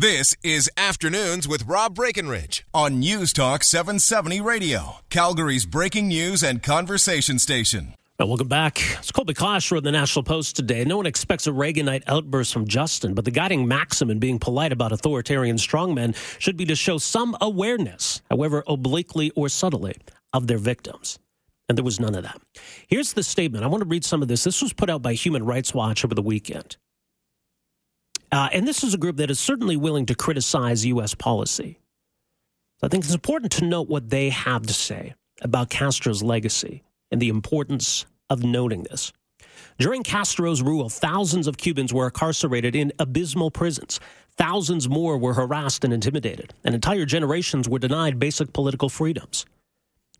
This is Afternoons with Rob Breckenridge on News Talk 770 Radio, Calgary's breaking news and conversation station. Well, welcome back. It's Colby Cosh wrote the National Post today. No one expects a Reaganite outburst from Justin, but the guiding maxim in being polite about authoritarian strongmen should be to show some awareness, however obliquely or subtly, of their victims. And there was none of that. Here's the statement. I want to read some of this. This was put out by Human Rights Watch over the weekend. Uh, and this is a group that is certainly willing to criticize U.S. policy. I think it's important to note what they have to say about Castro's legacy and the importance of noting this. During Castro's rule, thousands of Cubans were incarcerated in abysmal prisons. Thousands more were harassed and intimidated, and entire generations were denied basic political freedoms.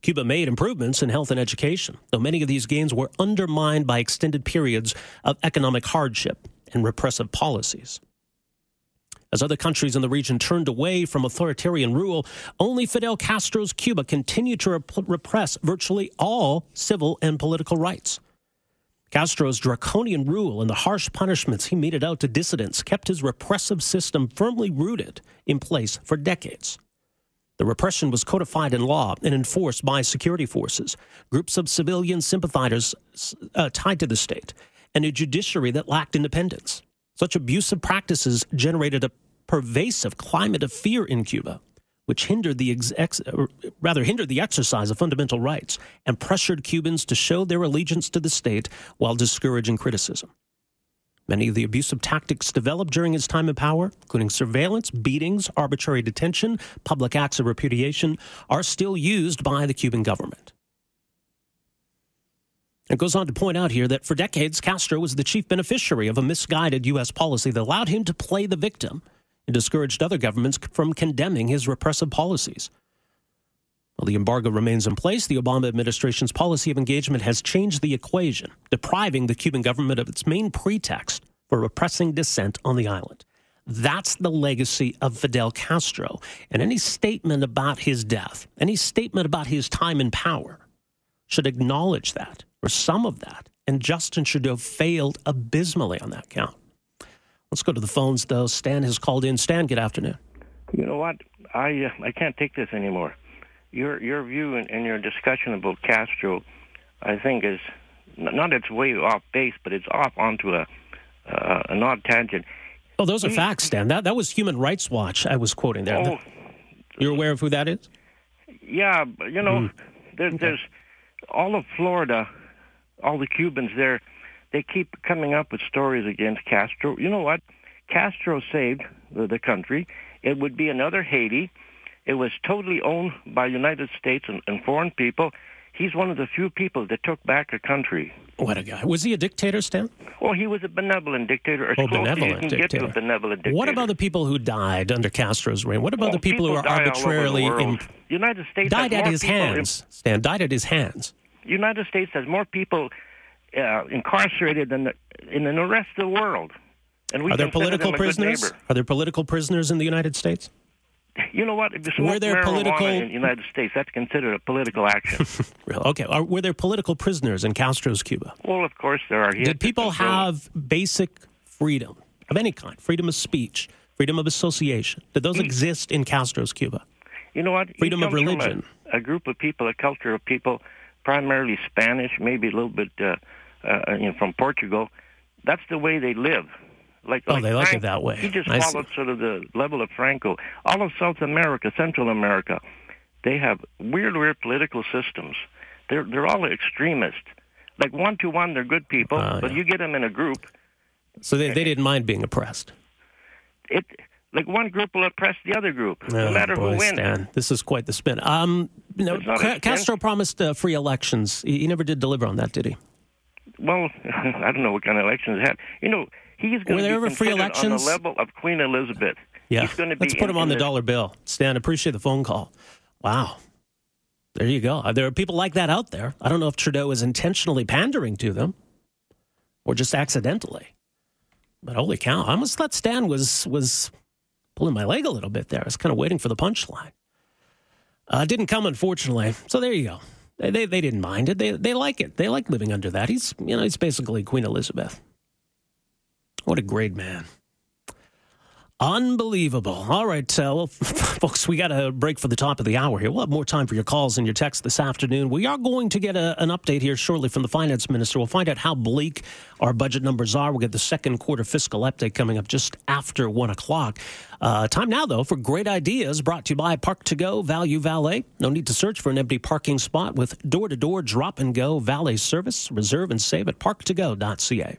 Cuba made improvements in health and education, though many of these gains were undermined by extended periods of economic hardship and repressive policies. As other countries in the region turned away from authoritarian rule, only Fidel Castro's Cuba continued to rep- repress virtually all civil and political rights. Castro's draconian rule and the harsh punishments he meted out to dissidents kept his repressive system firmly rooted in place for decades. The repression was codified in law and enforced by security forces, groups of civilian sympathizers uh, tied to the state, and a judiciary that lacked independence. Such abusive practices generated a pervasive climate of fear in Cuba, which hindered the ex- ex- uh, rather hindered the exercise of fundamental rights and pressured Cubans to show their allegiance to the state while discouraging criticism. Many of the abusive tactics developed during his time in power, including surveillance, beatings, arbitrary detention, public acts of repudiation, are still used by the Cuban government. It goes on to point out here that for decades, Castro was the chief beneficiary of a misguided U.S. policy that allowed him to play the victim and discouraged other governments from condemning his repressive policies. While the embargo remains in place, the Obama administration's policy of engagement has changed the equation, depriving the Cuban government of its main pretext for repressing dissent on the island. That's the legacy of Fidel Castro. And any statement about his death, any statement about his time in power, should acknowledge that or some of that. And Justin Trudeau failed abysmally on that count. Let's go to the phones, though. Stan has called in. Stan, good afternoon. You know what? I uh, I can't take this anymore. Your your view and, and your discussion about Castro, I think, is not it's way off base, but it's off onto a uh, an odd tangent. Oh, those are he, facts, Stan. That that was Human Rights Watch I was quoting there. Oh, You're aware of who that is? Yeah, you know, mm. there's, okay. there's all of Florida all the Cubans there, they keep coming up with stories against Castro. You know what? Castro saved the, the country. It would be another Haiti. It was totally owned by United States and, and foreign people. He's one of the few people that took back a country. What a guy! Was he a dictator, Stan? Well, he was a benevolent dictator. oh, benevolent dictator. benevolent dictator. What about the people who died under Castro's reign? What about the people, people who are arbitrarily in, United States died at his hands? Stan died at his hands. United States has more people uh, incarcerated than the, in the rest of the world. And we are there political prisoners? Are there political prisoners in the United States? You know what? If you were there political in the United States, that's considered a political action. really? Okay. Are, were there political prisoners in Castro's Cuba? Well, of course there are. He Did people have basic freedom of any kind? Freedom of speech, freedom of association. Did those he, exist in Castro's Cuba? You know what? Freedom of religion. A, a, group of people, a culture of people, primarily Spanish, maybe a little bit uh, uh, you know, from Portugal. That's the way they live. Like, oh, like they Frank, like it that way. He just I followed see. sort of the level of Franco. All of South America, Central America, they have weird, weird political systems. They're they're all extremists. Like one to one, they're good people, uh, but yeah. you get them in a group. So they, they didn't mind being oppressed. It like one group will oppress the other group, oh, no matter boy, who wins. Stan, this is quite the spin. Um, you know, Castro promised uh, free elections. He, he, never did deliver on that, did he? Well, I don't know what kind of elections he had. You know, he's going to be free elections? on the level of Queen Elizabeth. Yeah, he's going to let's put him on the dollar bill. Stan, appreciate the phone call. Wow. There you go. There are people like that out there. I don't know if Trudeau is intentionally pandering to them or just accidentally. But holy cow, I almost thought Stan was was pulling my leg a little bit there. I was kind of waiting for the punchline. Uh, didn't come, unfortunately. So there you go. They, they, they didn't mind it. They, they like it. They like living under that. He's, you know, he's basically Queen Elizabeth. What a great man. Unbelievable. All right, uh, well, folks, we got a break for the top of the hour here. We'll have more time for your calls and your texts this afternoon. We are going to get a, an update here shortly from the finance minister. We'll find out how bleak our budget numbers are. We'll get the second quarter fiscal update coming up just after one o'clock. Uh, time now, though, for great ideas brought to you by Park to Go Value Valet. No need to search for an empty parking spot with door to door drop and go valet service. Reserve and save at parktogo.ca.